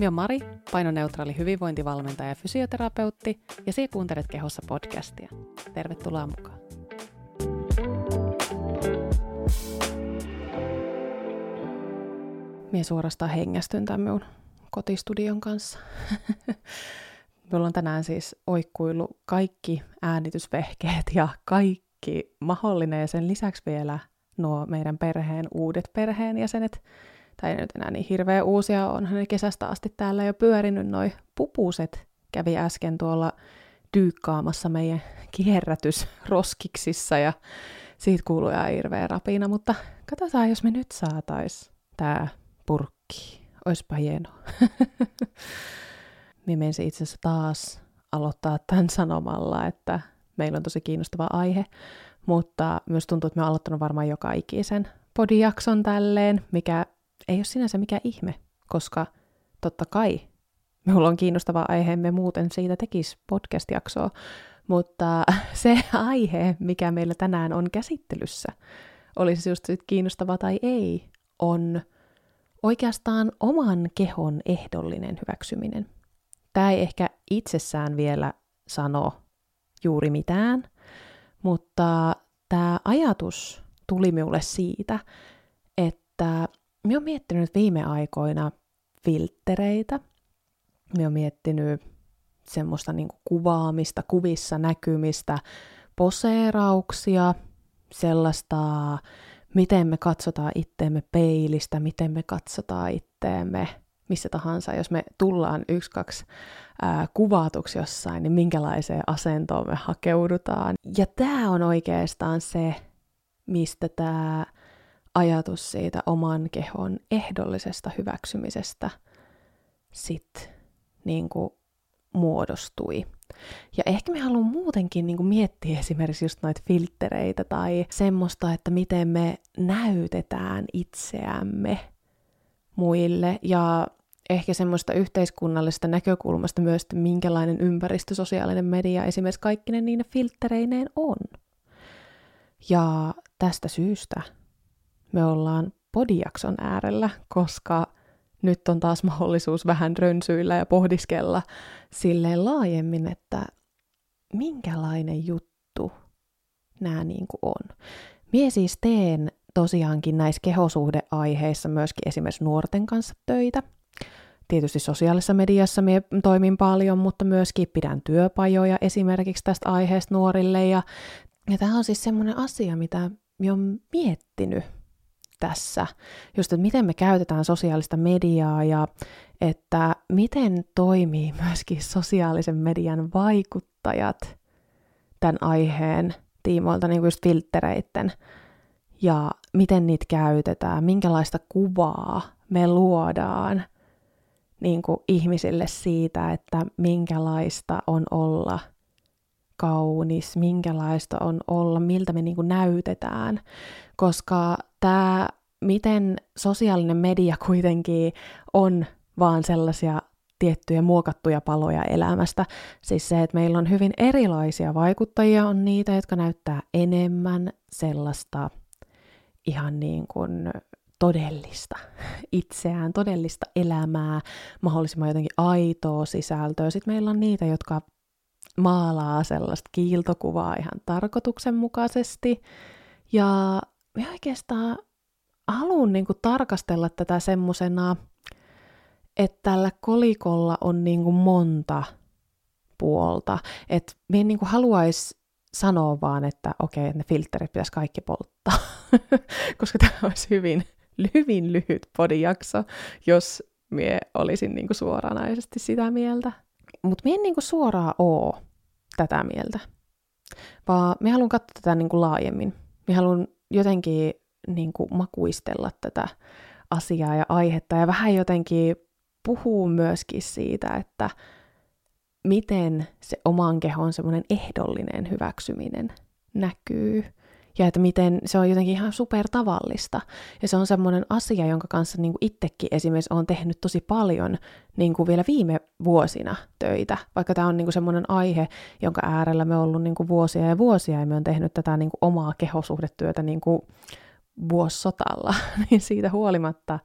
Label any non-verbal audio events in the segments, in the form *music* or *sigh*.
Minä olen Mari, painoneutraali hyvinvointivalmentaja ja fysioterapeutti, ja sinä kuuntelet Kehossa podcastia. Tervetuloa mukaan. Minä suorastaan hengästyn tämän minun kotistudion kanssa. *laughs* Minulla on tänään siis oikkuilu kaikki äänitysvehkeet ja kaikki mahdollinen ja sen lisäksi vielä nuo meidän perheen uudet perheenjäsenet – tai ei nyt enää niin hirveä uusia, onhan ne kesästä asti täällä jo pyörinyt, noi pupuset kävi äsken tuolla dyykkaamassa meidän kierrätysroskiksissa ja siitä kuului ihan hirveä rapina, mutta katsotaan, jos me nyt saatais tää purkki. Oispa hieno. *laughs* Minä itse asiassa taas aloittaa tämän sanomalla, että meillä on tosi kiinnostava aihe, mutta myös tuntuu, että me on aloittanut varmaan joka ikisen podijakson tälleen, mikä ei ole sinänsä mikään ihme, koska totta kai minulla on kiinnostava aihe, me muuten siitä tekisi podcast-jaksoa, mutta *laughs* se aihe, mikä meillä tänään on käsittelyssä, olisi just sit kiinnostava tai ei, on oikeastaan oman kehon ehdollinen hyväksyminen. Tämä ei ehkä itsessään vielä sano juuri mitään, mutta tämä ajatus tuli minulle siitä, että Mä oon miettinyt viime aikoina filttereitä. Mä oon miettinyt semmoista niin kuvaamista, kuvissa näkymistä, poseerauksia, sellaista, miten me katsotaan itteemme peilistä, miten me katsotaan itteemme missä tahansa, jos me tullaan yksi, kaksi ää, kuvatuksi jossain, niin minkälaiseen asentoon me hakeudutaan. Ja tämä on oikeastaan se, mistä tämä ajatus siitä oman kehon ehdollisesta hyväksymisestä sit niin kuin muodostui. Ja ehkä me haluan muutenkin niin kuin miettiä esimerkiksi just noita filttereitä tai semmoista, että miten me näytetään itseämme muille ja ehkä semmoista yhteiskunnallisesta näkökulmasta myös, että minkälainen ympäristö, sosiaalinen media esimerkiksi kaikki ne niin filttereineen on. Ja tästä syystä me ollaan podijakson äärellä, koska nyt on taas mahdollisuus vähän rönsyillä ja pohdiskella silleen laajemmin, että minkälainen juttu nämä niin kuin on. Mie siis teen tosiaankin näissä kehosuhdeaiheissa myöskin esimerkiksi nuorten kanssa töitä. Tietysti sosiaalisessa mediassa mie toimin paljon, mutta myöskin pidän työpajoja esimerkiksi tästä aiheesta nuorille. Ja, ja tämä on siis semmoinen asia, mitä minä olen miettinyt tässä, just että miten me käytetään sosiaalista mediaa ja että miten toimii myöskin sosiaalisen median vaikuttajat tämän aiheen tiimoilta, niin kuin just filttereitten, ja miten niitä käytetään, minkälaista kuvaa me luodaan niin kuin ihmisille siitä, että minkälaista on olla kaunis, minkälaista on olla, miltä me niin kuin näytetään, koska tämä, miten sosiaalinen media kuitenkin on vaan sellaisia tiettyjä muokattuja paloja elämästä. Siis se, että meillä on hyvin erilaisia vaikuttajia, on niitä, jotka näyttää enemmän sellaista ihan niin kuin todellista itseään, todellista elämää, mahdollisimman jotenkin aitoa sisältöä. Sitten meillä on niitä, jotka maalaa sellaista kiiltokuvaa ihan tarkoituksenmukaisesti. Ja mä oikeastaan haluan niin kuin tarkastella tätä semmosena, että tällä kolikolla on niin kuin monta puolta. Että me niin kuin haluaisi sanoa vaan, että okei, ne filterit pitäisi kaikki polttaa, *laughs* koska tämä olisi hyvin, hyvin lyhyt podijakso, jos mie olisin niin kuin suoranaisesti sitä mieltä. Mutta mie en niin kuin suoraan oo tätä mieltä, vaan me haluan katsoa tätä niin kuin laajemmin. Me haluan jotenkin niin kuin makuistella tätä asiaa ja aihetta ja vähän jotenkin puhuu myöskin siitä, että miten se oman kehon semmoinen ehdollinen hyväksyminen näkyy ja että miten se on jotenkin ihan super tavallista. Ja se on semmoinen asia, jonka kanssa niin itsekin esimerkiksi olen tehnyt tosi paljon niin kuin vielä viime vuosina töitä, vaikka tämä on niin kuin semmoinen aihe, jonka äärellä me on ollut niin kuin vuosia ja vuosia, ja me on tehnyt tätä niin kuin omaa kehosuhdetyötä niin kuin vuosisotalla, *laughs* niin siitä huolimatta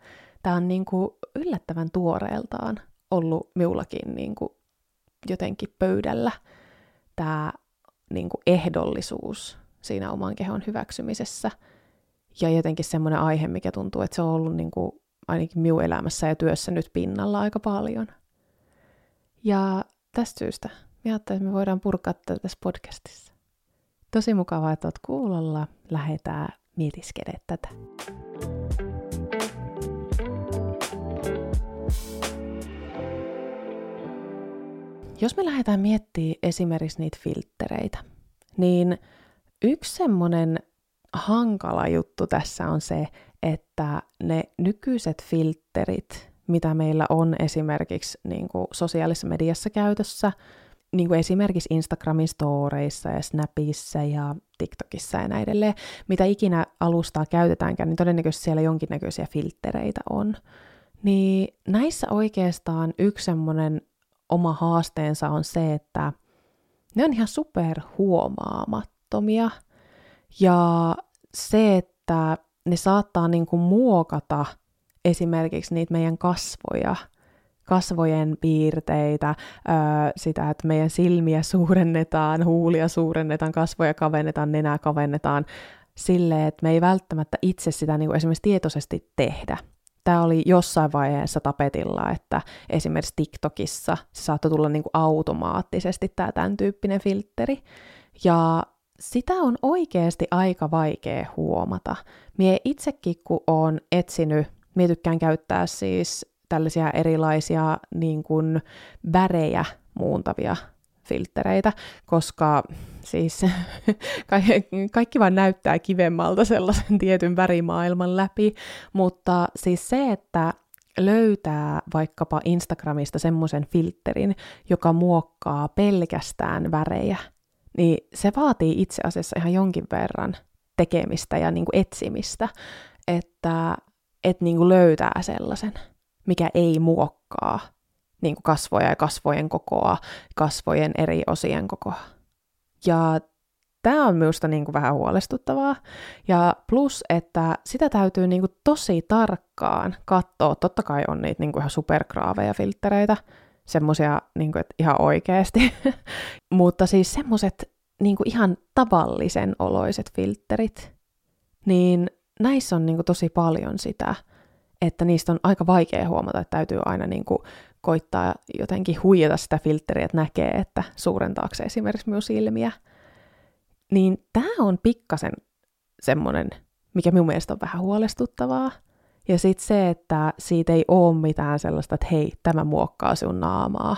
tämä on niin kuin yllättävän tuoreeltaan ollut minullakin niin kuin jotenkin pöydällä tämä niin kuin ehdollisuus siinä oman kehon hyväksymisessä. Ja jotenkin semmoinen aihe, mikä tuntuu, että se on ollut niin kuin ainakin minun elämässä ja työssä nyt pinnalla aika paljon. Ja tästä syystä minä ajattelin, että me voidaan purkaa tätä tässä podcastissa. Tosi mukavaa, että olet kuulolla. Lähetään mietiskelemään tätä. Jos me lähdetään miettimään esimerkiksi niitä filttereitä, niin yksi semmoinen hankala juttu tässä on se, että ne nykyiset filterit, mitä meillä on esimerkiksi niin kuin sosiaalisessa mediassa käytössä, niin kuin esimerkiksi Instagramin storeissa ja Snapissa ja TikTokissa ja näin edelleen, mitä ikinä alustaa käytetäänkään, niin todennäköisesti siellä jonkinnäköisiä filttereitä on. Niin näissä oikeastaan yksi semmoinen oma haasteensa on se, että ne on ihan super huomaamattomia. Ja se, että ne saattaa niin kuin muokata esimerkiksi niitä meidän kasvoja, kasvojen piirteitä, sitä, että meidän silmiä suurennetaan, huulia suurennetaan, kasvoja kavennetaan, nenää kavennetaan, silleen, että me ei välttämättä itse sitä niin kuin esimerkiksi tietoisesti tehdä tämä oli jossain vaiheessa tapetilla, että esimerkiksi TikTokissa se saattoi tulla niin kuin automaattisesti tämä tämän tyyppinen filtteri. Ja sitä on oikeasti aika vaikea huomata. Mie itsekin, kun on etsinyt, mie tykkään käyttää siis tällaisia erilaisia niin kuin värejä muuntavia filtreitä, koska siis *laughs* kaikki vaan näyttää kivemmalta sellaisen tietyn värimaailman läpi, mutta siis se, että löytää vaikkapa Instagramista semmoisen filterin, joka muokkaa pelkästään värejä, niin se vaatii itse asiassa ihan jonkin verran tekemistä ja niin kuin etsimistä, että et niin kuin löytää sellaisen, mikä ei muokkaa niin kuin kasvoja ja kasvojen kokoa, kasvojen eri osien kokoa. Ja tämä on minusta niin kuin vähän huolestuttavaa. Ja plus, että sitä täytyy niin kuin tosi tarkkaan katsoa. Totta kai on niitä niin kuin ihan supergraaveja filtreitä, semmoisia niin ihan oikeasti. *laughs* Mutta siis semmoiset niin kuin ihan tavallisen oloiset filterit, niin näissä on niin kuin tosi paljon sitä, että niistä on aika vaikea huomata, että täytyy aina niin kuin koittaa jotenkin huijata sitä filtteriä, että näkee, että suurentaako se esimerkiksi minun silmiä. Niin tämä on pikkasen semmoinen, mikä minun mielestä on vähän huolestuttavaa. Ja sitten se, että siitä ei ole mitään sellaista, että hei, tämä muokkaa sinun naamaa.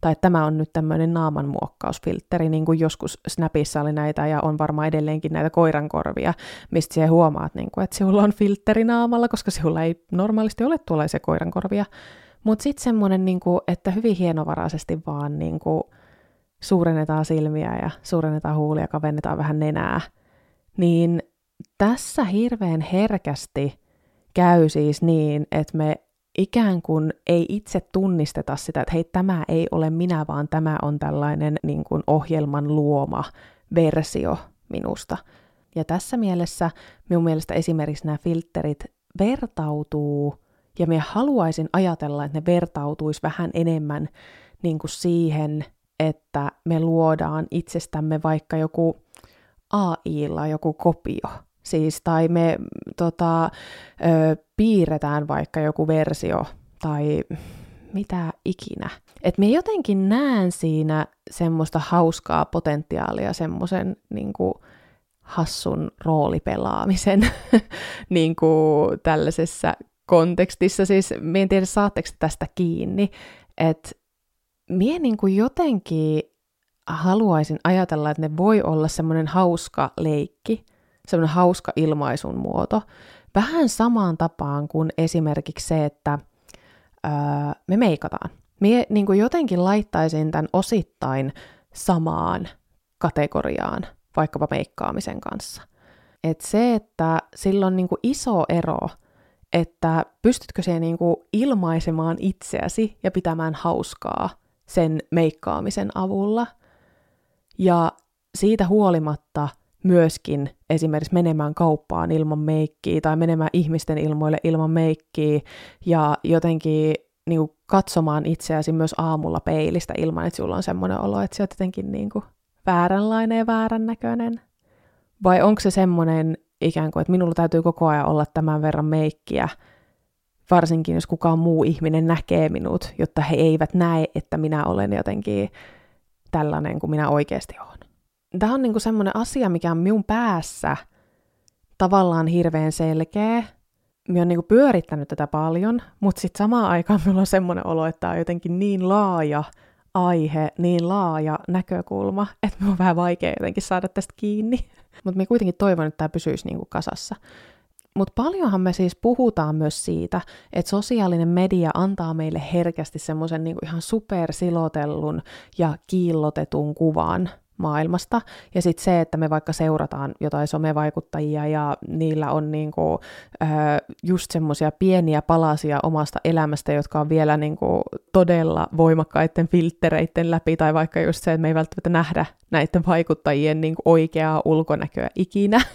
Tai tämä on nyt tämmöinen naaman muokkausfiltteri, niin kuin joskus Snapissa oli näitä ja on varmaan edelleenkin näitä koirankorvia, mistä siellä huomaat, niin kuin, että sinulla on filtteri naamalla, koska sinulla ei normaalisti ole tuollaisia koirankorvia. Mutta sitten semmoinen, niinku, että hyvin hienovaraisesti vaan niinku, suurennetaan silmiä ja suurennetaan huulia, kavennetaan vähän nenää, niin tässä hirveän herkästi käy siis niin, että me ikään kuin ei itse tunnisteta sitä, että hei, tämä ei ole minä, vaan tämä on tällainen niin kuin ohjelman luoma versio minusta. Ja tässä mielessä minun mielestä esimerkiksi nämä filterit vertautuu ja me haluaisin ajatella, että ne vertautuisi vähän enemmän niin kuin siihen, että me luodaan itsestämme vaikka joku AIlla joku kopio. Siis, tai me tota, ö, piirretään vaikka joku versio tai mitä ikinä. Että me jotenkin näen siinä semmoista hauskaa potentiaalia semmoisen niin hassun roolipelaamisen *laughs* niin kuin tällaisessa kontekstissa, siis me en tiedä saatteko tästä kiinni, että mie niin kuin jotenkin haluaisin ajatella, että ne voi olla semmoinen hauska leikki, semmoinen hauska ilmaisun muoto, vähän samaan tapaan kuin esimerkiksi se, että öö, me meikataan. Mie niin kuin jotenkin laittaisin tämän osittain samaan kategoriaan, vaikkapa meikkaamisen kanssa. Et se, että sillä on niin kuin iso ero – että pystytkö siihen niin kuin ilmaisemaan itseäsi ja pitämään hauskaa sen meikkaamisen avulla. Ja siitä huolimatta myöskin esimerkiksi menemään kauppaan ilman meikkiä tai menemään ihmisten ilmoille ilman meikkiä ja jotenkin niin kuin katsomaan itseäsi myös aamulla peilistä ilman, että sulla on semmoinen olo, että sä oot jotenkin niin kuin vääränlainen ja väärän näköinen? Vai onko se semmoinen ikään kuin, että minulla täytyy koko ajan olla tämän verran meikkiä, varsinkin jos kukaan muu ihminen näkee minut, jotta he eivät näe, että minä olen jotenkin tällainen kuin minä oikeasti olen. Tämä on niin semmoinen asia, mikä on minun päässä tavallaan hirveän selkeä. Minä olen niin pyörittänyt tätä paljon, mutta sitten samaan aikaan minulla on semmoinen olo, että tämä on jotenkin niin laaja aihe, niin laaja näkökulma, että minun on vähän vaikea jotenkin saada tästä kiinni. *laughs* Mutta minä kuitenkin toivon, että tämä pysyisi niin kuin kasassa. Mutta paljonhan me siis puhutaan myös siitä, että sosiaalinen media antaa meille herkästi semmoisen niinku ihan supersilotellun ja kiillotetun kuvan maailmasta. Ja sitten se, että me vaikka seurataan jotain somevaikuttajia ja niillä on niinku, äh, just semmoisia pieniä palasia omasta elämästä, jotka on vielä niinku todella voimakkaiden filtreiden läpi, tai vaikka just se, että me ei välttämättä nähdä näiden vaikuttajien niinku oikeaa ulkonäköä ikinä. *laughs*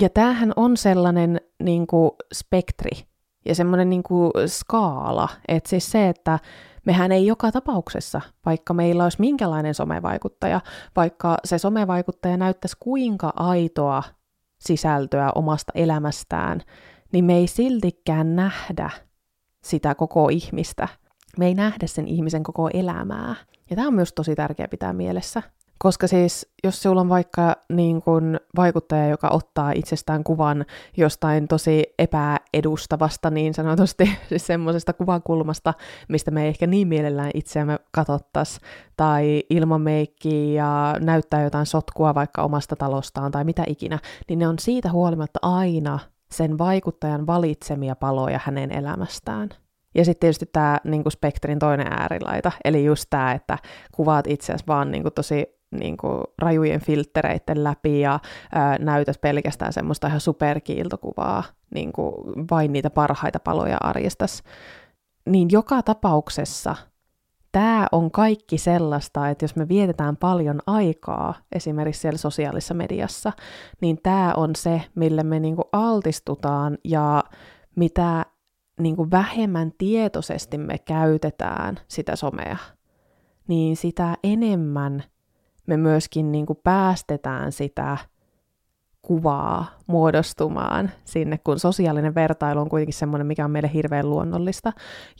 Ja tämähän on sellainen niinku spektri ja semmoinen niinku skaala, että siis se, että mehän ei joka tapauksessa, vaikka meillä olisi minkälainen somevaikuttaja, vaikka se somevaikuttaja näyttäisi kuinka aitoa sisältöä omasta elämästään, niin me ei siltikään nähdä sitä koko ihmistä. Me ei nähdä sen ihmisen koko elämää. Ja tämä on myös tosi tärkeää pitää mielessä. Koska siis, jos sulla on vaikka niin kun vaikuttaja, joka ottaa itsestään kuvan jostain tosi epäedustavasta niin sanotusti, *laughs* siis semmoisesta kuvakulmasta, mistä me ei ehkä niin mielellään itseämme katottas, tai ilman meikkiä ja näyttää jotain sotkua vaikka omasta talostaan tai mitä ikinä, niin ne on siitä huolimatta aina sen vaikuttajan valitsemia paloja hänen elämästään. Ja sitten tietysti tämä niin spektrin toinen äärilaita, eli just tämä, että kuvaat itseäsi vaan niin tosi niin kuin, rajujen filtreiden läpi ja ää, näytät pelkästään semmoista ihan superkiiltokuvaa, niin kuin, vain niitä parhaita paloja arjestas. Niin joka tapauksessa tämä on kaikki sellaista, että jos me vietetään paljon aikaa esimerkiksi siellä sosiaalisessa mediassa, niin tämä on se, mille me niin kuin altistutaan ja mitä niin kuin vähemmän tietoisesti me käytetään sitä somea, niin sitä enemmän – me myöskin niin kuin päästetään sitä kuvaa muodostumaan sinne, kun sosiaalinen vertailu on kuitenkin semmoinen, mikä on meille hirveän luonnollista,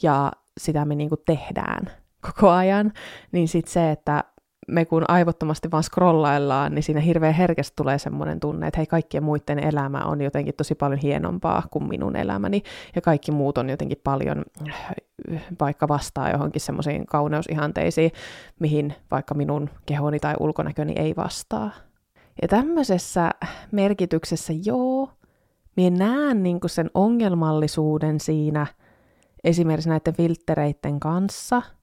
ja sitä me niin kuin tehdään koko ajan, niin sitten se, että me kun aivottomasti vaan scrollaillaan, niin siinä hirveän herkästi tulee semmoinen tunne, että hei, kaikkien muiden elämä on jotenkin tosi paljon hienompaa kuin minun elämäni, ja kaikki muut on jotenkin paljon vaikka vastaa johonkin semmoisiin kauneusihanteisiin, mihin vaikka minun kehoni tai ulkonäköni ei vastaa. Ja tämmöisessä merkityksessä joo, minä näen niin sen ongelmallisuuden siinä esimerkiksi näiden filtreiden kanssa –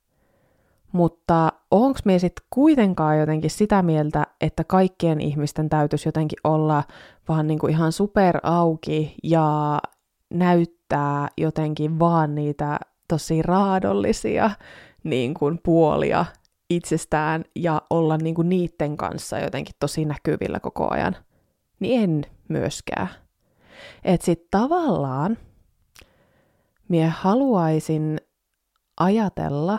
mutta onko me sitten kuitenkaan jotenkin sitä mieltä, että kaikkien ihmisten täytyisi jotenkin olla vaan niinku ihan super auki ja näyttää jotenkin vaan niitä tosi raadollisia niin kuin puolia itsestään ja olla niin kuin niiden kanssa jotenkin tosi näkyvillä koko ajan, niin en myöskään. Et sit tavallaan mie haluaisin ajatella,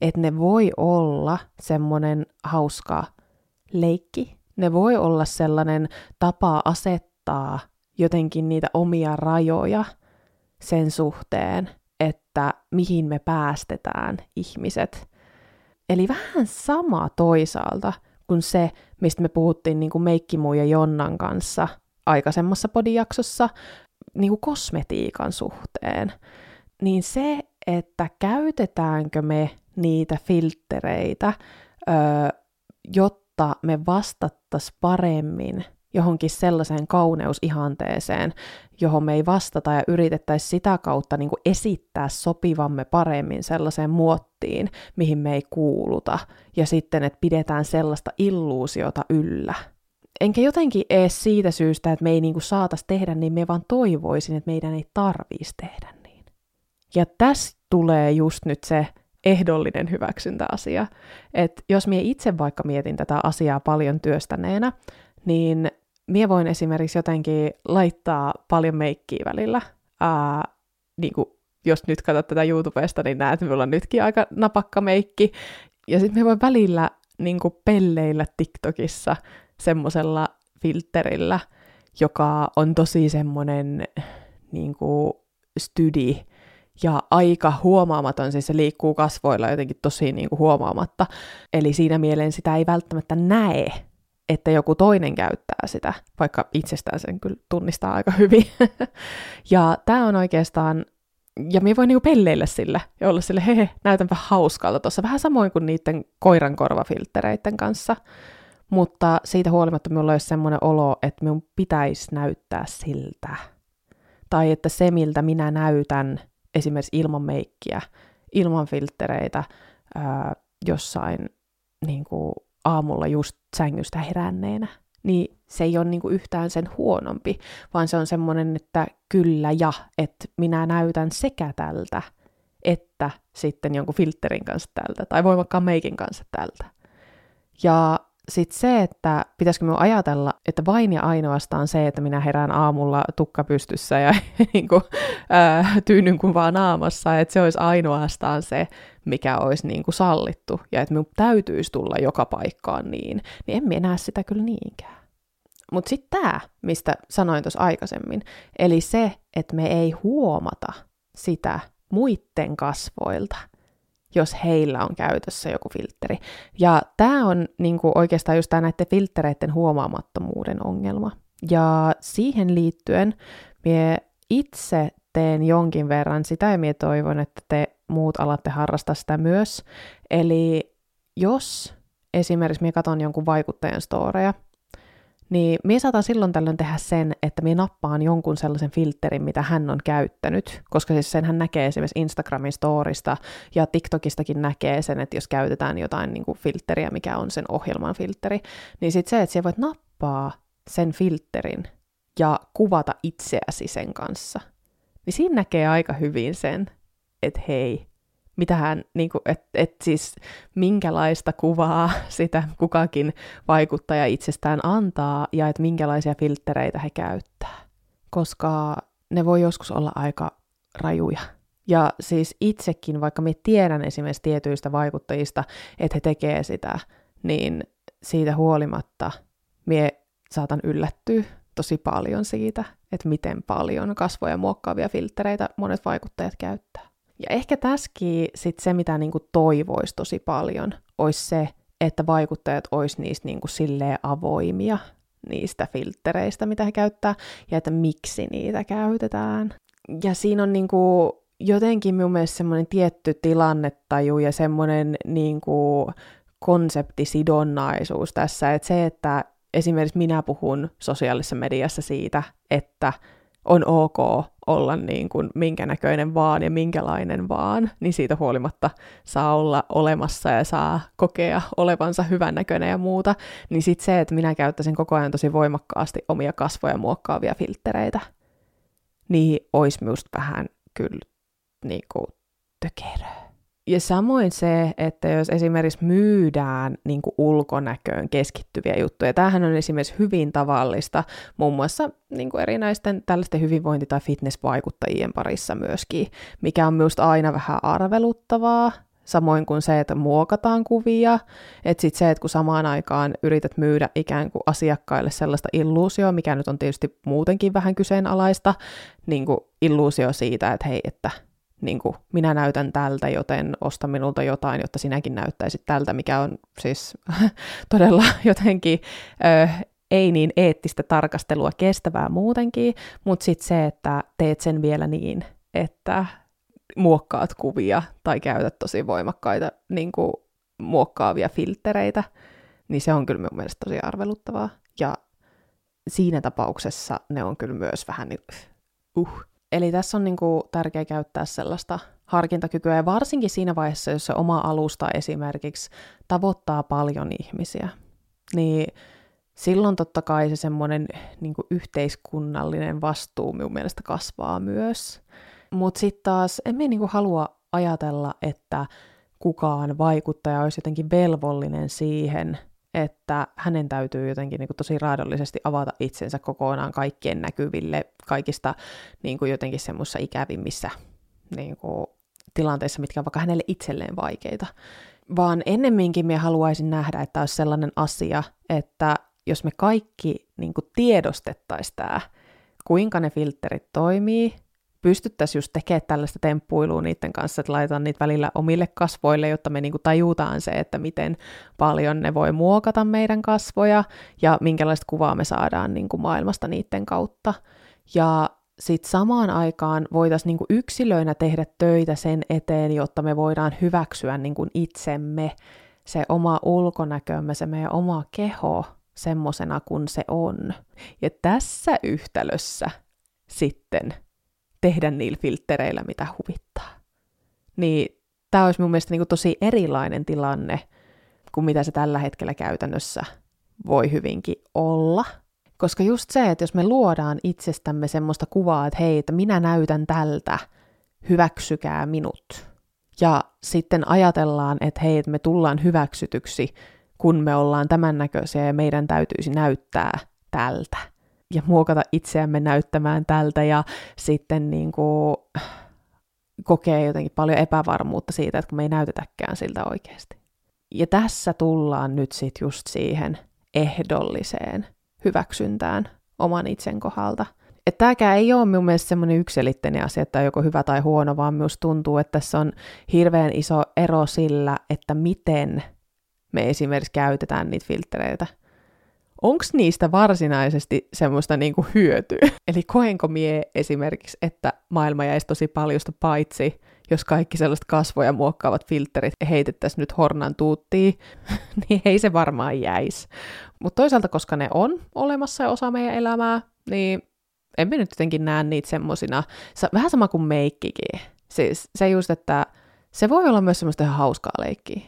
että ne voi olla semmoinen hauska leikki. Ne voi olla sellainen tapa asettaa jotenkin niitä omia rajoja sen suhteen, että mihin me päästetään ihmiset. Eli vähän sama toisaalta kuin se, mistä me puhuttiin niin kuin Meikkimuu ja Jonnan kanssa aikaisemmassa podijaksossa niin kuin kosmetiikan suhteen. Niin se, että käytetäänkö me niitä filtreitä, öö, jotta me vastattaisiin paremmin johonkin sellaiseen kauneusihanteeseen, johon me ei vastata ja yritettäisiin sitä kautta niin kuin esittää sopivamme paremmin sellaiseen muottiin, mihin me ei kuuluta, ja sitten, että pidetään sellaista illuusiota yllä. Enkä jotenkin ees siitä syystä, että me ei niin kuin saatas tehdä, niin me vaan toivoisin, että meidän ei tarvitsisi tehdä niin. Ja tässä tulee just nyt se ehdollinen hyväksyntäasia. Että jos mie itse vaikka mietin tätä asiaa paljon työstäneenä, niin mie voin esimerkiksi jotenkin laittaa paljon meikkiä välillä, ää, niin kuin jos nyt katsot tätä YouTubesta, niin näet, että minulla on nytkin aika napakka meikki. Ja sitten me voi välillä niin kuin pelleillä TikTokissa semmoisella filterillä, joka on tosi semmoinen niin kuin stydi ja aika huomaamaton, siis se liikkuu kasvoilla jotenkin tosi niin kuin huomaamatta. Eli siinä mieleen sitä ei välttämättä näe, että joku toinen käyttää sitä, vaikka itsestään sen kyllä tunnistaa aika hyvin. *laughs* ja tämä on oikeastaan, ja minä voin niinku pelleillä sillä ja olla sille, hehe, näytänpä hauskalta tuossa, vähän samoin kuin niiden koiran korvafilttereiden kanssa. Mutta siitä huolimatta minulla olisi semmoinen olo, että minun pitäisi näyttää siltä. Tai että se, miltä minä näytän esimerkiksi ilman meikkiä, ilman filttereitä, ää, jossain niin kuin aamulla just sängystä heränneenä, niin se ei ole niin kuin yhtään sen huonompi, vaan se on semmoinen, että kyllä ja, että minä näytän sekä tältä, että sitten jonkun filterin kanssa tältä, tai voimakkaan meikin kanssa tältä. Ja sitten se, että pitäisikö minun ajatella, että vain ja ainoastaan se, että minä herään aamulla tukka pystyssä ja *laughs* niin ää, tyynyn kuin vaan naamassa, että se olisi ainoastaan se, mikä olisi niin kuin sallittu, ja että minun täytyisi tulla joka paikkaan niin, niin en minä näe sitä kyllä niinkään. Mutta sitten tämä, mistä sanoin tuossa aikaisemmin, eli se, että me ei huomata sitä muiden kasvoilta – jos heillä on käytössä joku filtteri. Ja tämä on niinku oikeastaan just näiden filtreiden huomaamattomuuden ongelma. Ja siihen liittyen mie itse teen jonkin verran sitä, ja mie toivon, että te muut alatte harrastaa sitä myös. Eli jos esimerkiksi minä katson jonkun vaikuttajan storeja, niin minä saatan silloin tällöin tehdä sen, että minä nappaan jonkun sellaisen filterin, mitä hän on käyttänyt, koska siis sen hän näkee esimerkiksi Instagramin storista ja TikTokistakin näkee sen, että jos käytetään jotain niin kuin filteriä, mikä on sen ohjelman filteri, niin sitten se, että siellä voit nappaa sen filterin ja kuvata itseäsi sen kanssa, niin siinä näkee aika hyvin sen, että hei, mitähän, niin kuin, et, et siis minkälaista kuvaa *laughs* sitä kukakin vaikuttaja itsestään antaa ja että minkälaisia filtreitä he käyttää. Koska ne voi joskus olla aika rajuja. Ja siis itsekin, vaikka me tiedän esimerkiksi tietyistä vaikuttajista, että he tekee sitä, niin siitä huolimatta mie saatan yllättyä tosi paljon siitä, että miten paljon kasvoja muokkaavia filtreitä monet vaikuttajat käyttää. Ja ehkä tässäkin sit se, mitä niinku toivoisi tosi paljon, olisi se, että vaikuttajat olisi niistä niinku silleen avoimia niistä filtreistä, mitä he käyttää, ja että miksi niitä käytetään. Ja siinä on niinku jotenkin minun mielestä semmoinen tietty tilannetaju ja semmoinen niinku konseptisidonnaisuus tässä, että se, että esimerkiksi minä puhun sosiaalisessa mediassa siitä, että on ok olla niin kuin minkä näköinen vaan ja minkälainen vaan, niin siitä huolimatta saa olla olemassa ja saa kokea olevansa hyvännäköinen ja muuta, niin sitten se, että minä käyttäisin koko ajan tosi voimakkaasti omia kasvoja muokkaavia filtreitä, niin olisi myös vähän kyllä niin kuin tökeröä. Ja samoin se, että jos esimerkiksi myydään niin ulkonäköön keskittyviä juttuja, tämähän on esimerkiksi hyvin tavallista muun muassa niin erinäisten tällaisten hyvinvointi- tai fitnessvaikuttajien parissa myöskin, mikä on myös aina vähän arveluttavaa, samoin kuin se, että muokataan kuvia, että sitten se, että kun samaan aikaan yrität myydä ikään kuin asiakkaille sellaista illuusioa, mikä nyt on tietysti muutenkin vähän kyseenalaista, niin kuin illuusio siitä, että hei, että niin kuin, minä näytän tältä, joten osta minulta jotain, jotta sinäkin näyttäisit tältä, mikä on siis *laughs* todella jotenkin ö, ei niin eettistä tarkastelua kestävää muutenkin, mutta sitten se, että teet sen vielä niin, että muokkaat kuvia tai käytät tosi voimakkaita niin kuin, muokkaavia filtreitä, niin se on kyllä mun mielestä tosi arveluttavaa. Ja siinä tapauksessa ne on kyllä myös vähän niin, uh, Eli tässä on niin kuin tärkeää käyttää sellaista harkintakykyä, ja varsinkin siinä vaiheessa, jos se oma alusta esimerkiksi tavoittaa paljon ihmisiä, niin silloin totta kai se semmoinen niin yhteiskunnallinen vastuu minun mielestä kasvaa myös. Mutta sitten taas emme niin kuin halua ajatella, että kukaan vaikuttaja olisi jotenkin velvollinen siihen, että hänen täytyy jotenkin niin kuin tosi raadollisesti avata itsensä kokonaan kaikkien näkyville, kaikista niin kuin jotenkin semmoisissa ikävimmissä niin kuin, tilanteissa, mitkä on vaikka hänelle itselleen vaikeita. Vaan ennemminkin minä haluaisin nähdä, että olisi sellainen asia, että jos me kaikki niin kuin tiedostettaisiin tämä, kuinka ne filterit toimii, pystyttäisiin just tekemään tällaista temppuilua niiden kanssa, että laitetaan niitä välillä omille kasvoille, jotta me niinku tajutaan se, että miten paljon ne voi muokata meidän kasvoja ja minkälaista kuvaa me saadaan niinku maailmasta niiden kautta. Ja sitten samaan aikaan voitaisiin niinku yksilöinä tehdä töitä sen eteen, jotta me voidaan hyväksyä niinku itsemme, se oma ulkonäkömme, se meidän oma keho semmosena kuin se on. Ja tässä yhtälössä sitten tehdä niillä filttereillä, mitä huvittaa. Niin tämä olisi mun mielestä niin tosi erilainen tilanne kuin mitä se tällä hetkellä käytännössä voi hyvinkin olla. Koska just se, että jos me luodaan itsestämme semmoista kuvaa, että hei, että minä näytän tältä, hyväksykää minut. Ja sitten ajatellaan, että hei, että me tullaan hyväksytyksi, kun me ollaan tämän näköisiä ja meidän täytyisi näyttää tältä ja muokata itseämme näyttämään tältä ja sitten niin kuin kokee jotenkin paljon epävarmuutta siitä, että kun me ei näytetäkään siltä oikeasti. Ja tässä tullaan nyt sitten just siihen ehdolliseen hyväksyntään oman itsen kohdalta. Että tämäkään ei ole minun mielestä semmoinen yksilitteinen asia, että joko hyvä tai huono, vaan myös tuntuu, että tässä on hirveän iso ero sillä, että miten me esimerkiksi käytetään niitä filtreitä – onko niistä varsinaisesti semmoista niinku hyötyä? *laughs* Eli koenko mie esimerkiksi, että maailma jäisi tosi paljosta paitsi, jos kaikki sellaiset kasvoja muokkaavat filterit heitettäisiin nyt hornan tuuttiin, *laughs* niin ei se varmaan jäisi. Mutta toisaalta, koska ne on olemassa ja osa meidän elämää, niin en nyt jotenkin näe niitä semmosina, vähän sama kuin meikkikin. Siis se just, että se voi olla myös semmoista ihan hauskaa leikkiä.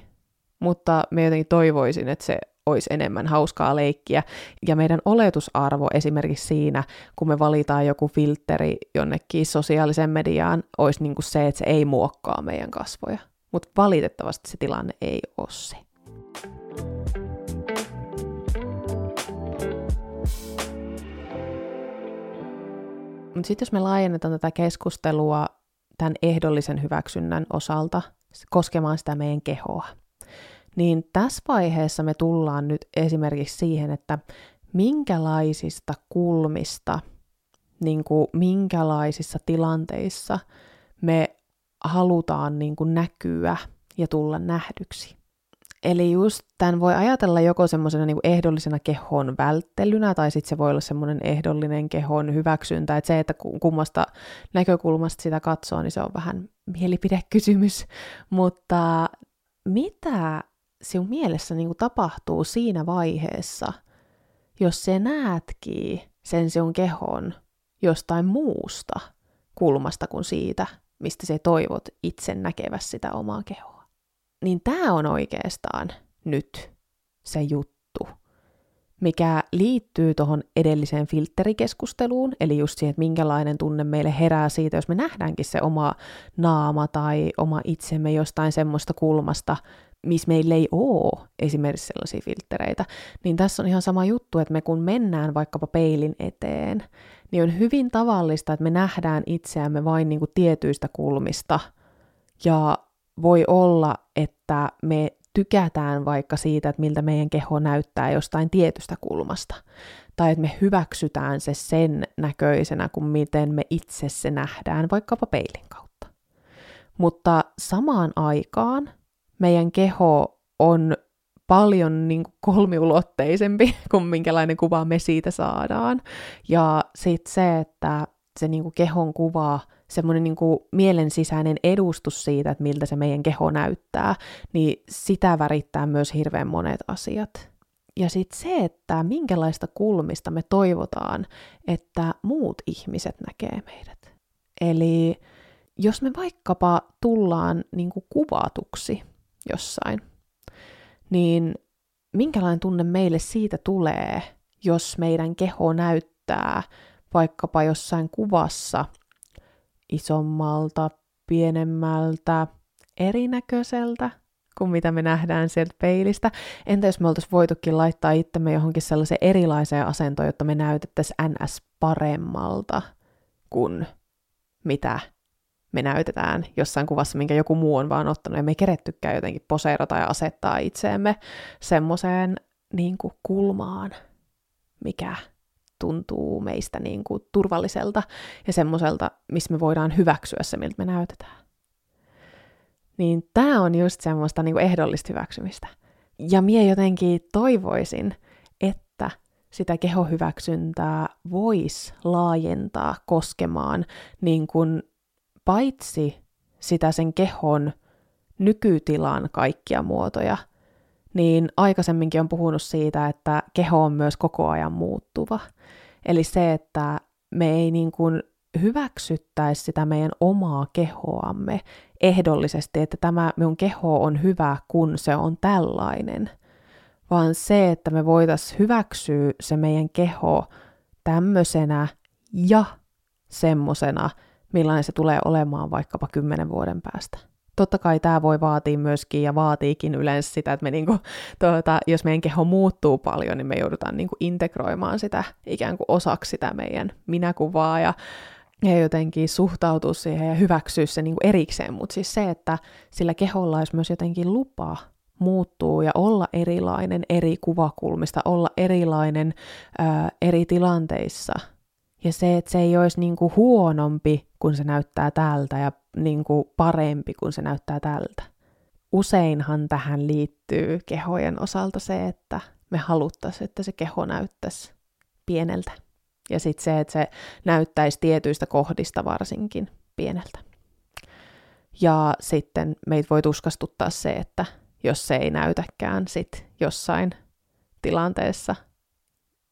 Mutta me jotenkin toivoisin, että se olisi enemmän hauskaa leikkiä. Ja meidän oletusarvo esimerkiksi siinä, kun me valitaan joku filteri jonnekin sosiaaliseen mediaan, olisi niin kuin se, että se ei muokkaa meidän kasvoja. Mutta valitettavasti se tilanne ei ole se. Mutta sitten jos me laajennetaan tätä keskustelua tämän ehdollisen hyväksynnän osalta koskemaan sitä meidän kehoa, niin tässä vaiheessa me tullaan nyt esimerkiksi siihen, että minkälaisista kulmista, niin kuin minkälaisissa tilanteissa me halutaan niin kuin näkyä ja tulla nähdyksi. Eli just tämän voi ajatella joko semmoisena niin ehdollisena kehon välttelynä, tai sitten se voi olla semmoinen ehdollinen kehon hyväksyntä, että se, että kummasta näkökulmasta sitä katsoo, niin se on vähän mielipidekysymys. *laughs* Mutta mitä sinun mielessä niin kuin tapahtuu siinä vaiheessa, jos se näetkin sen sinun kehon jostain muusta kulmasta kuin siitä, mistä se toivot itse näkevässä sitä omaa kehoa. Niin tämä on oikeastaan nyt se juttu, mikä liittyy tuohon edelliseen filterikeskusteluun, eli just siihen, että minkälainen tunne meille herää siitä, jos me nähdäänkin se oma naama tai oma itsemme jostain semmoista kulmasta, missä meillä ei ole esimerkiksi sellaisia filtreitä, niin tässä on ihan sama juttu, että me kun mennään vaikkapa peilin eteen, niin on hyvin tavallista, että me nähdään itseämme vain niin kuin tietyistä kulmista, ja voi olla, että me tykätään vaikka siitä, että miltä meidän keho näyttää jostain tietystä kulmasta, tai että me hyväksytään se sen näköisenä kuin miten me itse se nähdään vaikkapa peilin kautta. Mutta samaan aikaan meidän keho on paljon niin kuin kolmiulotteisempi *laughs* kuin minkälainen kuva me siitä saadaan. Ja sitten se, että se niin kuin kehon kuva, semmoinen niin kuin mielen sisäinen edustus siitä, että miltä se meidän keho näyttää, niin sitä värittää myös hirveän monet asiat. Ja sitten se, että minkälaista kulmista me toivotaan, että muut ihmiset näkee meidät. Eli jos me vaikkapa tullaan niin kuin kuvatuksi jossain, niin minkälainen tunne meille siitä tulee, jos meidän keho näyttää vaikkapa jossain kuvassa isommalta, pienemmältä, erinäköiseltä kuin mitä me nähdään sieltä peilistä. Entä jos me oltaisiin voitukin laittaa itsemme johonkin sellaiseen erilaiseen asentoon, jotta me näytettäisiin NS paremmalta kuin mitä me näytetään jossain kuvassa, minkä joku muu on vaan ottanut, ja me ei kerettykään jotenkin poseerata ja asettaa itseemme semmoiseen niin kulmaan, mikä tuntuu meistä niin kuin turvalliselta ja semmoiselta, missä me voidaan hyväksyä se, miltä me näytetään. Niin tämä on just semmoista niin kuin ehdollista hyväksymistä. Ja mie jotenkin toivoisin, että sitä kehohyväksyntää voisi laajentaa koskemaan niin kuin paitsi sitä sen kehon nykytilan kaikkia muotoja, niin aikaisemminkin on puhunut siitä, että keho on myös koko ajan muuttuva. Eli se, että me ei niin kuin hyväksyttäisi sitä meidän omaa kehoamme ehdollisesti, että tämä minun keho on hyvä, kun se on tällainen, vaan se, että me voitaisiin hyväksyä se meidän keho tämmöisenä ja semmosena, millainen se tulee olemaan vaikkapa kymmenen vuoden päästä. Totta kai tämä voi vaatia myöskin ja vaatiikin yleensä sitä, että me niinku, tuota, jos meidän keho muuttuu paljon, niin me joudutaan niinku integroimaan sitä ikään kuin osaksi sitä meidän minäkuvaa ja, ja jotenkin suhtautua siihen ja hyväksyä se niinku erikseen. Mutta siis se, että sillä keholla olisi myös jotenkin lupa muuttuu ja olla erilainen eri kuvakulmista, olla erilainen ää, eri tilanteissa – ja se, että se ei olisi niin kuin huonompi, kun se näyttää tältä, ja niin kuin parempi, kun se näyttää tältä. Useinhan tähän liittyy kehojen osalta se, että me haluttaisiin, että se keho näyttäisi pieneltä. Ja sitten se, että se näyttäisi tietyistä kohdista varsinkin pieneltä. Ja sitten meitä voi tuskastuttaa se, että jos se ei näytäkään sit jossain tilanteessa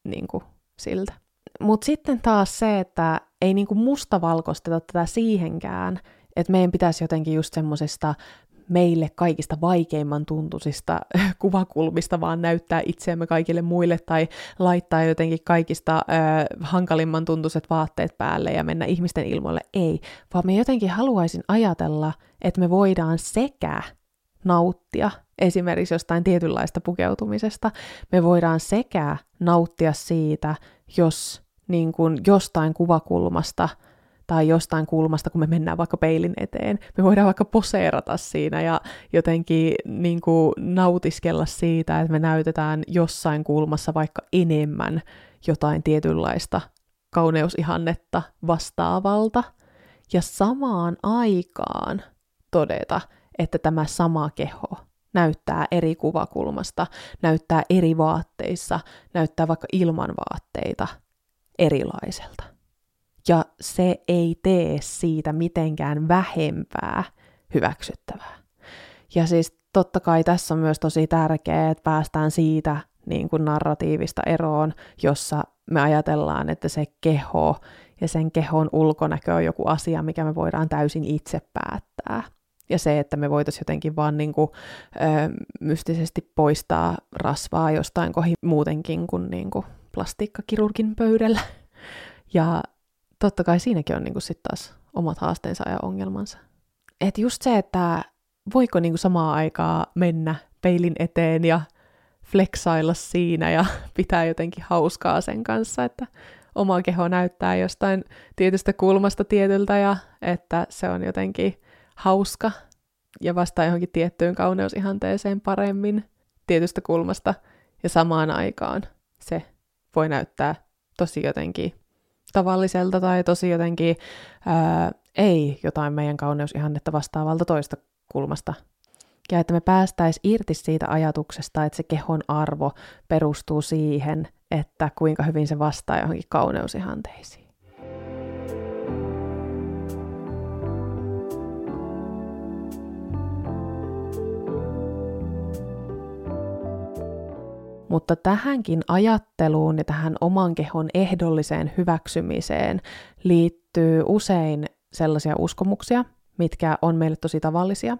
niin kuin siltä. Mutta sitten taas se, että ei niinku mustavalkoisteta tätä siihenkään, että meidän pitäisi jotenkin just semmosesta meille kaikista vaikeimman tuntuisista *laughs* kuvakulmista vaan näyttää itseämme kaikille muille tai laittaa jotenkin kaikista ö, hankalimman tuntuiset vaatteet päälle ja mennä ihmisten ilmoille. Ei, vaan me jotenkin haluaisin ajatella, että me voidaan sekä nauttia esimerkiksi jostain tietynlaista pukeutumisesta, me voidaan sekä nauttia siitä, jos niin kuin jostain kuvakulmasta tai jostain kulmasta, kun me mennään vaikka peilin eteen. Me voidaan vaikka poseerata siinä ja jotenkin niin kuin nautiskella siitä, että me näytetään jossain kulmassa vaikka enemmän jotain tietynlaista kauneusihannetta vastaavalta. Ja samaan aikaan todeta, että tämä sama keho näyttää eri kuvakulmasta, näyttää eri vaatteissa, näyttää vaikka ilman vaatteita – erilaiselta. Ja se ei tee siitä mitenkään vähempää hyväksyttävää. Ja siis totta kai tässä on myös tosi tärkeää, että päästään siitä niin kuin narratiivista eroon, jossa me ajatellaan, että se keho ja sen kehon ulkonäkö on joku asia, mikä me voidaan täysin itse päättää. Ja se, että me voitaisiin jotenkin vaan niin kuin, ö, mystisesti poistaa rasvaa jostain kohi muutenkin kuin, niin kuin plastiikkakirurgin pöydällä. Ja totta kai siinäkin on niinku sit taas omat haasteensa ja ongelmansa. Et just se, että voiko niinku samaa aikaa mennä peilin eteen ja flexailla siinä ja *laughs* pitää jotenkin hauskaa sen kanssa, että oma keho näyttää jostain tietystä kulmasta tietyltä ja että se on jotenkin hauska ja vastaa johonkin tiettyyn kauneusihanteeseen paremmin tietystä kulmasta ja samaan aikaan se voi näyttää tosi jotenkin tavalliselta tai tosi jotenkin ää, ei jotain meidän kauneusihannetta vastaavalta toista kulmasta. Ja että me päästäisiin irti siitä ajatuksesta, että se kehon arvo perustuu siihen, että kuinka hyvin se vastaa johonkin kauneusihanteisiin. Mutta tähänkin ajatteluun ja tähän oman kehon ehdolliseen hyväksymiseen liittyy usein sellaisia uskomuksia, mitkä on meille tosi tavallisia,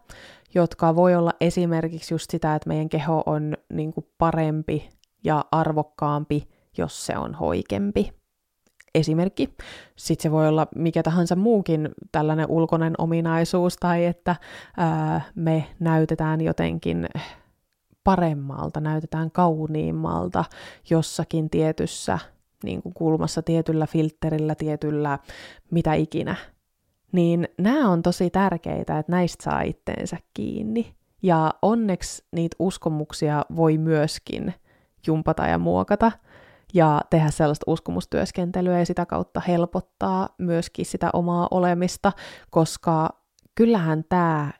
jotka voi olla esimerkiksi just sitä, että meidän keho on niin parempi ja arvokkaampi, jos se on hoikempi. Esimerkki. Sitten se voi olla mikä tahansa muukin tällainen ulkoinen ominaisuus, tai että ää, me näytetään jotenkin paremmalta, näytetään kauniimmalta jossakin tietyssä niin kuin kulmassa, tietyllä filterillä, tietyllä mitä ikinä. Niin nämä on tosi tärkeitä, että näistä saa itteensä kiinni. Ja onneksi niitä uskomuksia voi myöskin jumpata ja muokata ja tehdä sellaista uskomustyöskentelyä ja sitä kautta helpottaa myöskin sitä omaa olemista, koska kyllähän tämä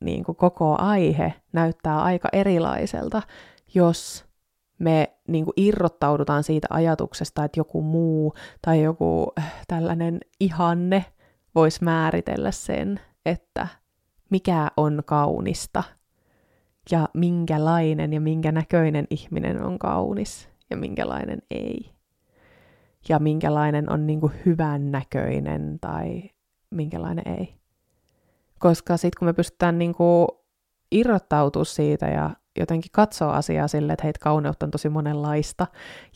niin kuin koko aihe näyttää aika erilaiselta, jos me niin kuin irrottaudutaan siitä ajatuksesta, että joku muu tai joku äh, tällainen ihanne voisi määritellä sen, että mikä on kaunista ja minkälainen ja minkä näköinen ihminen on kaunis ja minkälainen ei. Ja minkälainen on niin kuin hyvän näköinen tai minkälainen ei. Koska sitten kun me pystytään niin kuin irrottautua siitä ja jotenkin katsoa asiaa sille, että heitä kauneutta on tosi monenlaista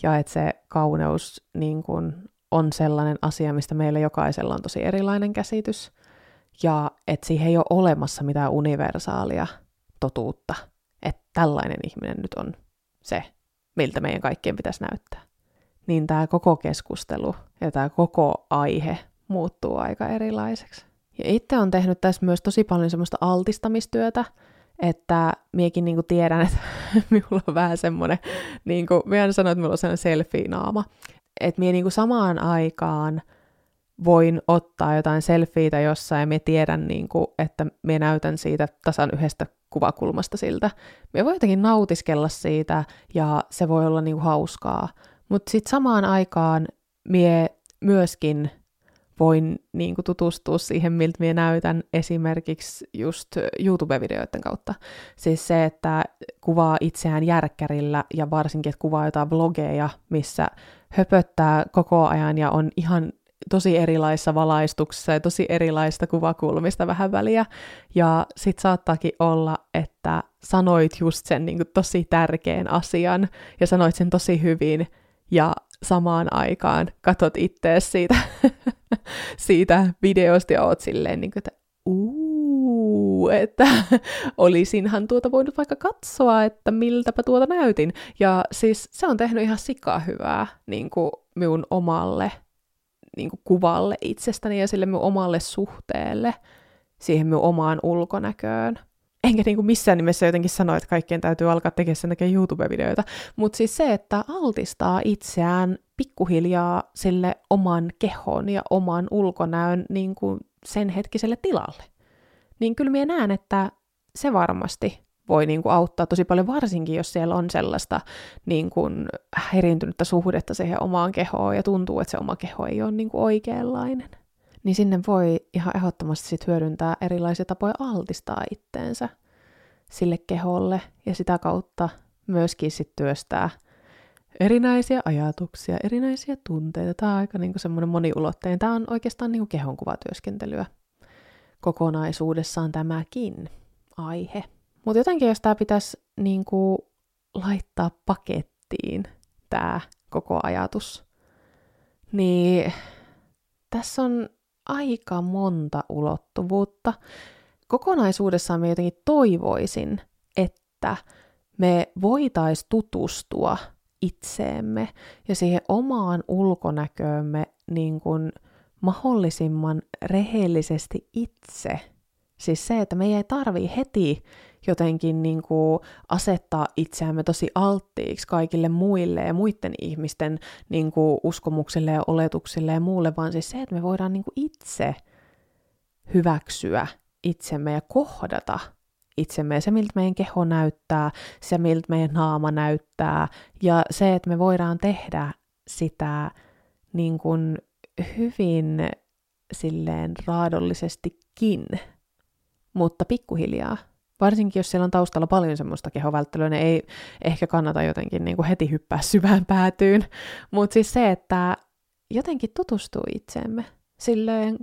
ja että se kauneus niin kuin on sellainen asia, mistä meillä jokaisella on tosi erilainen käsitys ja että siihen ei ole olemassa mitään universaalia totuutta, että tällainen ihminen nyt on se, miltä meidän kaikkien pitäisi näyttää. Niin tämä koko keskustelu ja tämä koko aihe muuttuu aika erilaiseksi. Ja itse on tehnyt tässä myös tosi paljon semmoista altistamistyötä, että miekin niinku tiedän, että *laughs* minulla on vähän semmoinen, niinku, minä sanon, että minulla on sellainen selfie-naama, että minä niinku samaan aikaan voin ottaa jotain selfieitä jossain ja minä tiedän, niinku, että minä näytän siitä tasan yhdestä kuvakulmasta siltä. Me voi jotenkin nautiskella siitä ja se voi olla niinku hauskaa, mutta sitten samaan aikaan mie myöskin voin niin kuin, tutustua siihen, miltä minä näytän esimerkiksi just YouTube-videoiden kautta. Siis se, että kuvaa itseään järkkärillä ja varsinkin, että kuvaa jotain vlogeja, missä höpöttää koko ajan ja on ihan tosi erilaisissa valaistuksissa ja tosi erilaista kuvakulmista vähän väliä. Ja sit saattaakin olla, että sanoit just sen niin kuin, tosi tärkeän asian ja sanoit sen tosi hyvin ja samaan aikaan katot ittees siitä, *laughs* siitä videosta ja oot silleen, niin kuin, että uuu, että olisinhan tuota voinut vaikka katsoa, että miltäpä tuota näytin. Ja siis se on tehnyt ihan sikaa hyvää niin kuin minun omalle niin kuin kuvalle itsestäni ja sille minun omalle suhteelle, siihen minun omaan ulkonäköön enkä niin kuin missään nimessä jotenkin sano, että kaikkien täytyy alkaa tekemään sen takia YouTube-videoita, mutta siis se, että altistaa itseään pikkuhiljaa sille oman kehon ja oman ulkonäön niin kuin sen hetkiselle tilalle. Niin kyllä minä näen, että se varmasti voi niin kuin auttaa tosi paljon, varsinkin jos siellä on sellaista niin kuin häiriintynyttä suhdetta siihen omaan kehoon ja tuntuu, että se oma keho ei ole niin kuin oikeanlainen niin sinne voi ihan ehdottomasti sit hyödyntää erilaisia tapoja altistaa itteensä sille keholle ja sitä kautta myöskin sit työstää erinäisiä ajatuksia, erinäisiä tunteita. Tämä on aika niinku semmoinen moniulotteinen. Tämä on oikeastaan niinku kehonkuvatyöskentelyä kokonaisuudessaan tämäkin aihe. Mutta jotenkin, jos tämä pitäisi niinku laittaa pakettiin, tämä koko ajatus, niin tässä on aika monta ulottuvuutta. Kokonaisuudessaan me jotenkin toivoisin, että me voitais tutustua itseemme ja siihen omaan ulkonäköömme niin kuin mahdollisimman rehellisesti itse. Siis se, että me ei tarvii heti jotenkin niin kuin asettaa itseämme tosi alttiiksi kaikille muille ja muiden ihmisten niin kuin uskomuksille ja oletuksille ja muulle, vaan siis se, että me voidaan niin kuin itse hyväksyä itsemme ja kohdata itsemme ja se, miltä meidän keho näyttää, se, miltä meidän naama näyttää ja se, että me voidaan tehdä sitä niin kuin hyvin silleen raadollisestikin, mutta pikkuhiljaa varsinkin jos siellä on taustalla paljon semmoista kehovälttelyä, niin ei ehkä kannata jotenkin niin kuin heti hyppää *laughs* syvään päätyyn. Mutta siis se, että jotenkin tutustuu itseemme silleen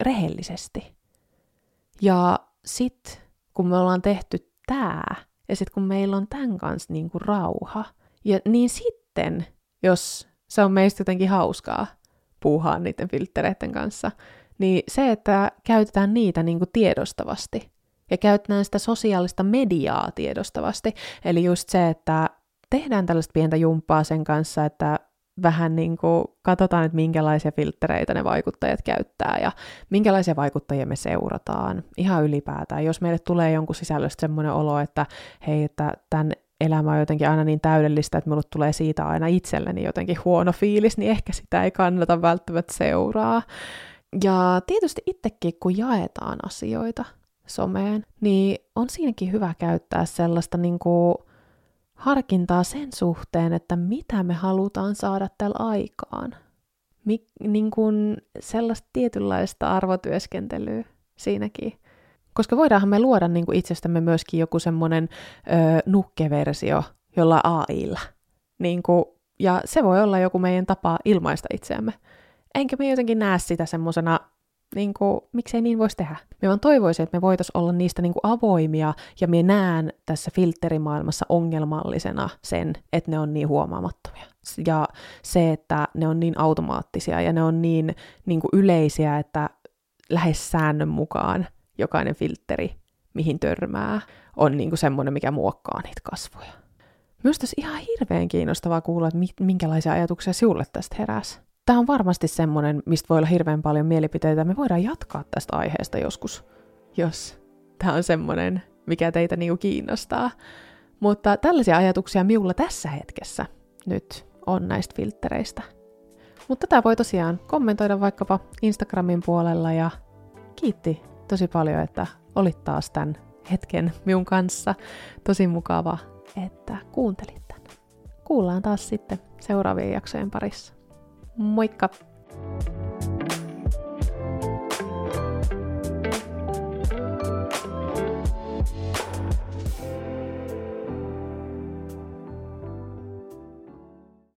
rehellisesti. Ja sit kun me ollaan tehty tää, ja sit kun meillä on tämän kanssa niin kuin rauha, ja niin sitten, jos se on meistä jotenkin hauskaa puuhaa niiden filttereiden kanssa, niin se, että käytetään niitä niin kuin tiedostavasti, ja käytetään sitä sosiaalista mediaa tiedostavasti. Eli just se, että tehdään tällaista pientä jumppaa sen kanssa, että vähän niin kuin katsotaan, että minkälaisia filtreitä ne vaikuttajat käyttää ja minkälaisia vaikuttajia me seurataan ihan ylipäätään. Jos meille tulee jonkun sisällöstä semmoinen olo, että hei, että tämän elämä on jotenkin aina niin täydellistä, että minulle tulee siitä aina itselleni jotenkin huono fiilis, niin ehkä sitä ei kannata välttämättä seuraa. Ja tietysti itsekin, kun jaetaan asioita someen, niin on siinäkin hyvä käyttää sellaista niin kuin harkintaa sen suhteen, että mitä me halutaan saada tällä aikaan. Mik, niin kuin sellaista tietynlaista arvotyöskentelyä siinäkin. Koska voidaanhan me luoda niin kuin itsestämme myöskin joku semmoinen nukkeversio jolla AIlla. Niin kuin, ja se voi olla joku meidän tapa ilmaista itseämme. Enkä me jotenkin näe sitä semmoisena niin kuin, miksei niin voisi tehdä. Me vaan toivoisin, että me voitaisiin olla niistä niin kuin avoimia, ja me näen tässä filterimaailmassa ongelmallisena sen, että ne on niin huomaamattomia. Ja se, että ne on niin automaattisia ja ne on niin, niin kuin yleisiä, että lähes säännön mukaan jokainen filteri, mihin törmää, on niin kuin semmoinen, mikä muokkaa niitä kasvoja. Myös tässä ihan hirveän kiinnostavaa kuulla, että minkälaisia ajatuksia sinulle tästä heräsi tämä on varmasti semmoinen, mistä voi olla hirveän paljon mielipiteitä. Me voidaan jatkaa tästä aiheesta joskus, jos tämä on semmoinen, mikä teitä niinku kiinnostaa. Mutta tällaisia ajatuksia minulla tässä hetkessä nyt on näistä filtreistä. Mutta tätä voi tosiaan kommentoida vaikkapa Instagramin puolella ja kiitti tosi paljon, että olit taas tämän hetken minun kanssa. Tosi mukava, että kuuntelit tämän. Kuullaan taas sitten seuraavien jaksojen parissa. Moikka!